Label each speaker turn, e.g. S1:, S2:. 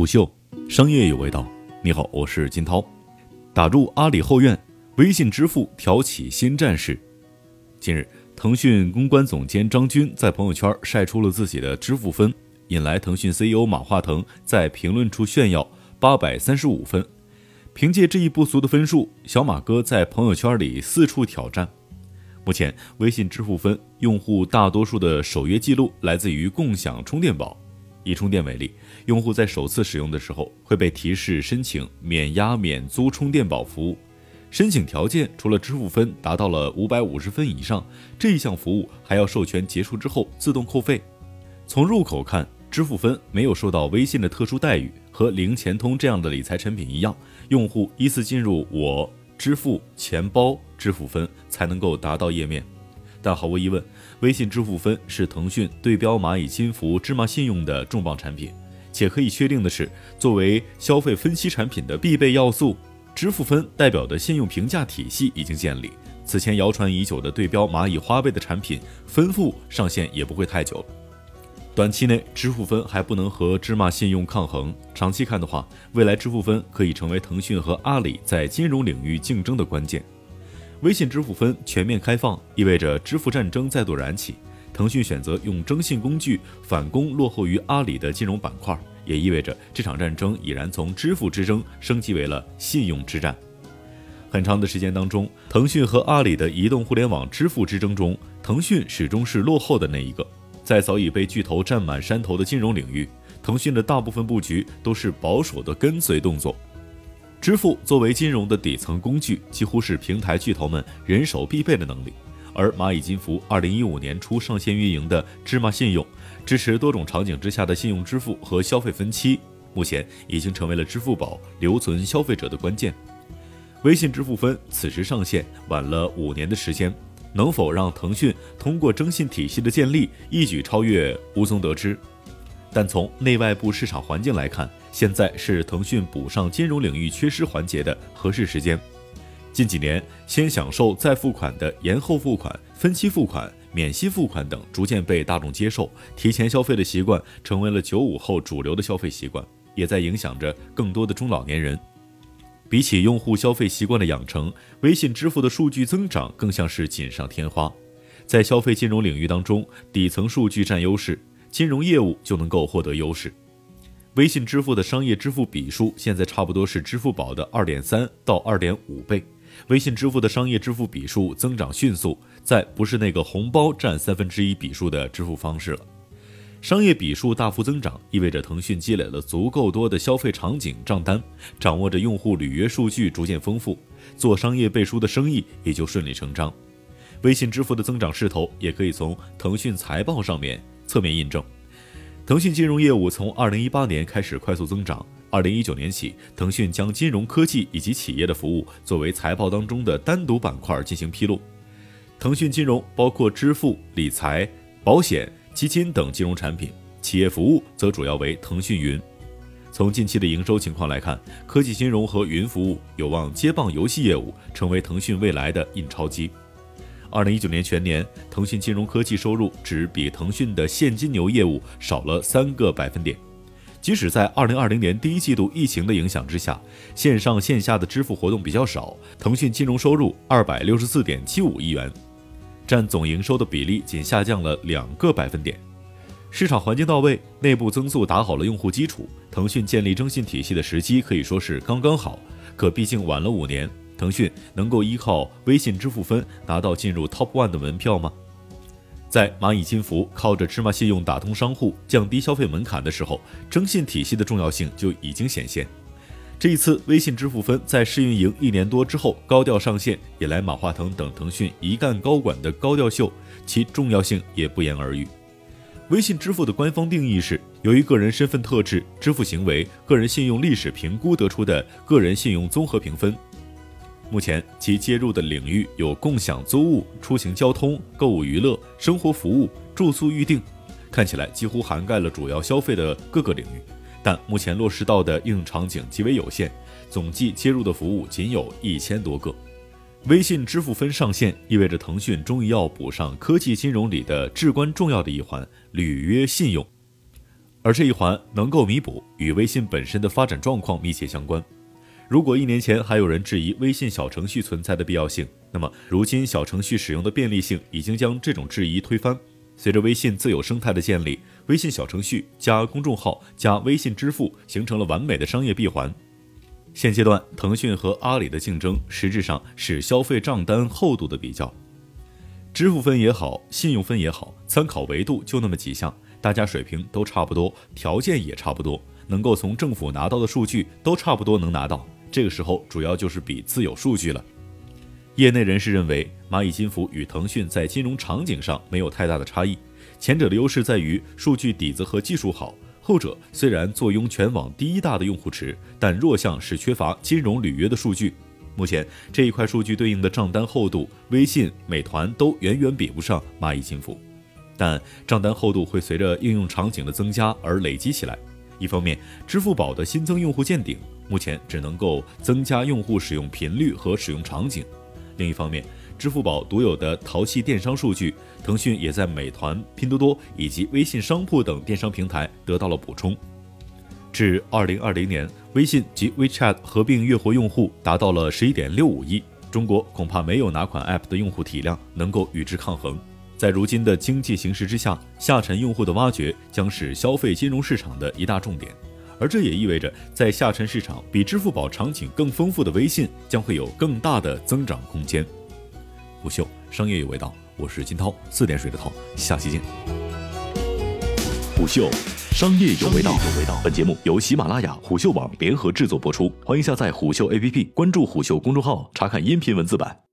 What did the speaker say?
S1: 虎嗅，商业有味道。你好，我是金涛。打入阿里后院，微信支付挑起新战事。近日，腾讯公关总监张军在朋友圈晒出了自己的支付分，引来腾讯 CEO 马化腾在评论处炫耀八百三十五分。凭借这一不俗的分数，小马哥在朋友圈里四处挑战。目前，微信支付分用户大多数的首约记录来自于共享充电宝。以充电为例，用户在首次使用的时候会被提示申请免押免租充电宝服务。申请条件除了支付分达到了五百五十分以上，这一项服务还要授权结束之后自动扣费。从入口看，支付分没有受到微信的特殊待遇，和零钱通这样的理财产品一样，用户依次进入我支付、钱包、支付分才能够达到页面。但毫无疑问，微信支付分是腾讯对标蚂蚁金服、芝麻信用的重磅产品，且可以确定的是，作为消费分析产品的必备要素，支付分代表的信用评价体系已经建立。此前谣传已久的对标蚂蚁花呗的产品分付上线也不会太久。短期内，支付分还不能和芝麻信用抗衡。长期看的话，未来支付分可以成为腾讯和阿里在金融领域竞争的关键。微信支付分全面开放，意味着支付战争再度燃起。腾讯选择用征信工具反攻落后于阿里的金融板块，也意味着这场战争已然从支付之争升级为了信用之战。很长的时间当中，腾讯和阿里的移动互联网支付之争中，腾讯始终是落后的那一个。在早已被巨头占满山头的金融领域，腾讯的大部分布局都是保守的跟随动作。支付作为金融的底层工具，几乎是平台巨头们人手必备的能力。而蚂蚁金服二零一五年初上线运营的芝麻信用，支持多种场景之下的信用支付和消费分期，目前已经成为了支付宝留存消费者的关键。微信支付分此时上线晚了五年的时间，能否让腾讯通过征信体系的建立一举超越，无从得知。但从内外部市场环境来看，现在是腾讯补上金融领域缺失环节的合适时间。近几年，先享受再付款的延后付款、分期付款、免息付款等逐渐被大众接受，提前消费的习惯成为了九五后主流的消费习惯，也在影响着更多的中老年人。比起用户消费习惯的养成，微信支付的数据增长更像是锦上添花。在消费金融领域当中，底层数据占优势。金融业务就能够获得优势。微信支付的商业支付笔数现在差不多是支付宝的二点三到二点五倍。微信支付的商业支付笔数增长迅速，再不是那个红包占三分之一笔数的支付方式了。商业笔数大幅增长，意味着腾讯积累了足够多的消费场景账单，掌握着用户履约数据逐渐丰富，做商业背书的生意也就顺理成章。微信支付的增长势头也可以从腾讯财报上面。侧面印证，腾讯金融业务从二零一八年开始快速增长。二零一九年起，腾讯将金融科技以及企业的服务作为财报当中的单独板块进行披露。腾讯金融包括支付、理财、保险、基金等金融产品，企业服务则主要为腾讯云。从近期的营收情况来看，科技金融和云服务有望接棒游戏业务，成为腾讯未来的印钞机。二零一九年全年，腾讯金融科技收入只比腾讯的现金流业务少了三个百分点。即使在二零二零年第一季度疫情的影响之下，线上线下的支付活动比较少，腾讯金融收入二百六十四点七五亿元，占总营收的比例仅下降了两个百分点。市场环境到位，内部增速打好了用户基础，腾讯建立征信体系的时机可以说是刚刚好。可毕竟晚了五年。腾讯能够依靠微信支付分拿到进入 Top One 的门票吗？在蚂蚁金服靠着芝麻信用打通商户、降低消费门槛的时候，征信体系的重要性就已经显现。这一次微信支付分在试运营一年多之后高调上线，引来马化腾等腾讯一干高管的高调秀，其重要性也不言而喻。微信支付的官方定义是由于个人身份特质、支付行为、个人信用历史评估得出的个人信用综合评分。目前其接入的领域有共享租物、出行交通、购物娱乐、生活服务、住宿预订，看起来几乎涵盖了主要消费的各个领域。但目前落实到的应用场景极为有限，总计接入的服务仅有一千多个。微信支付分上线，意味着腾讯终于要补上科技金融里的至关重要的一环——履约信用。而这一环能够弥补，与微信本身的发展状况密切相关。如果一年前还有人质疑微信小程序存在的必要性，那么如今小程序使用的便利性已经将这种质疑推翻。随着微信自有生态的建立，微信小程序加公众号加微信支付形成了完美的商业闭环。现阶段，腾讯和阿里的竞争实质上是消费账单厚度的比较。支付分也好，信用分也好，参考维度就那么几项。大家水平都差不多，条件也差不多，能够从政府拿到的数据都差不多能拿到。这个时候主要就是比自有数据了。业内人士认为，蚂蚁金服与腾讯在金融场景上没有太大的差异，前者的优势在于数据底子和技术好，后者虽然坐拥全网第一大的用户池，但弱项是缺乏金融履约的数据。目前这一块数据对应的账单厚度，微信、美团都远远比不上蚂蚁金服。但账单厚度会随着应用场景的增加而累积起来。一方面，支付宝的新增用户见顶，目前只能够增加用户使用频率和使用场景；另一方面，支付宝独有的淘系电商数据，腾讯也在美团、拼多多以及微信商铺等电商平台得到了补充。至二零二零年，微信及 WeChat 合并月活用户达到了十一点六五亿，中国恐怕没有哪款 App 的用户体量能够与之抗衡。在如今的经济形势之下，下沉用户的挖掘将是消费金融市场的一大重点，而这也意味着，在下沉市场比支付宝场景更丰富的微信将会有更大的增长空间。虎嗅商业有味道，我是金涛，四点水的涛，下期见。
S2: 虎嗅商业有味道，本节目由喜马拉雅、虎嗅网联合制作播出，欢迎下载虎嗅 APP，关注虎嗅公众号，查看音频文字版。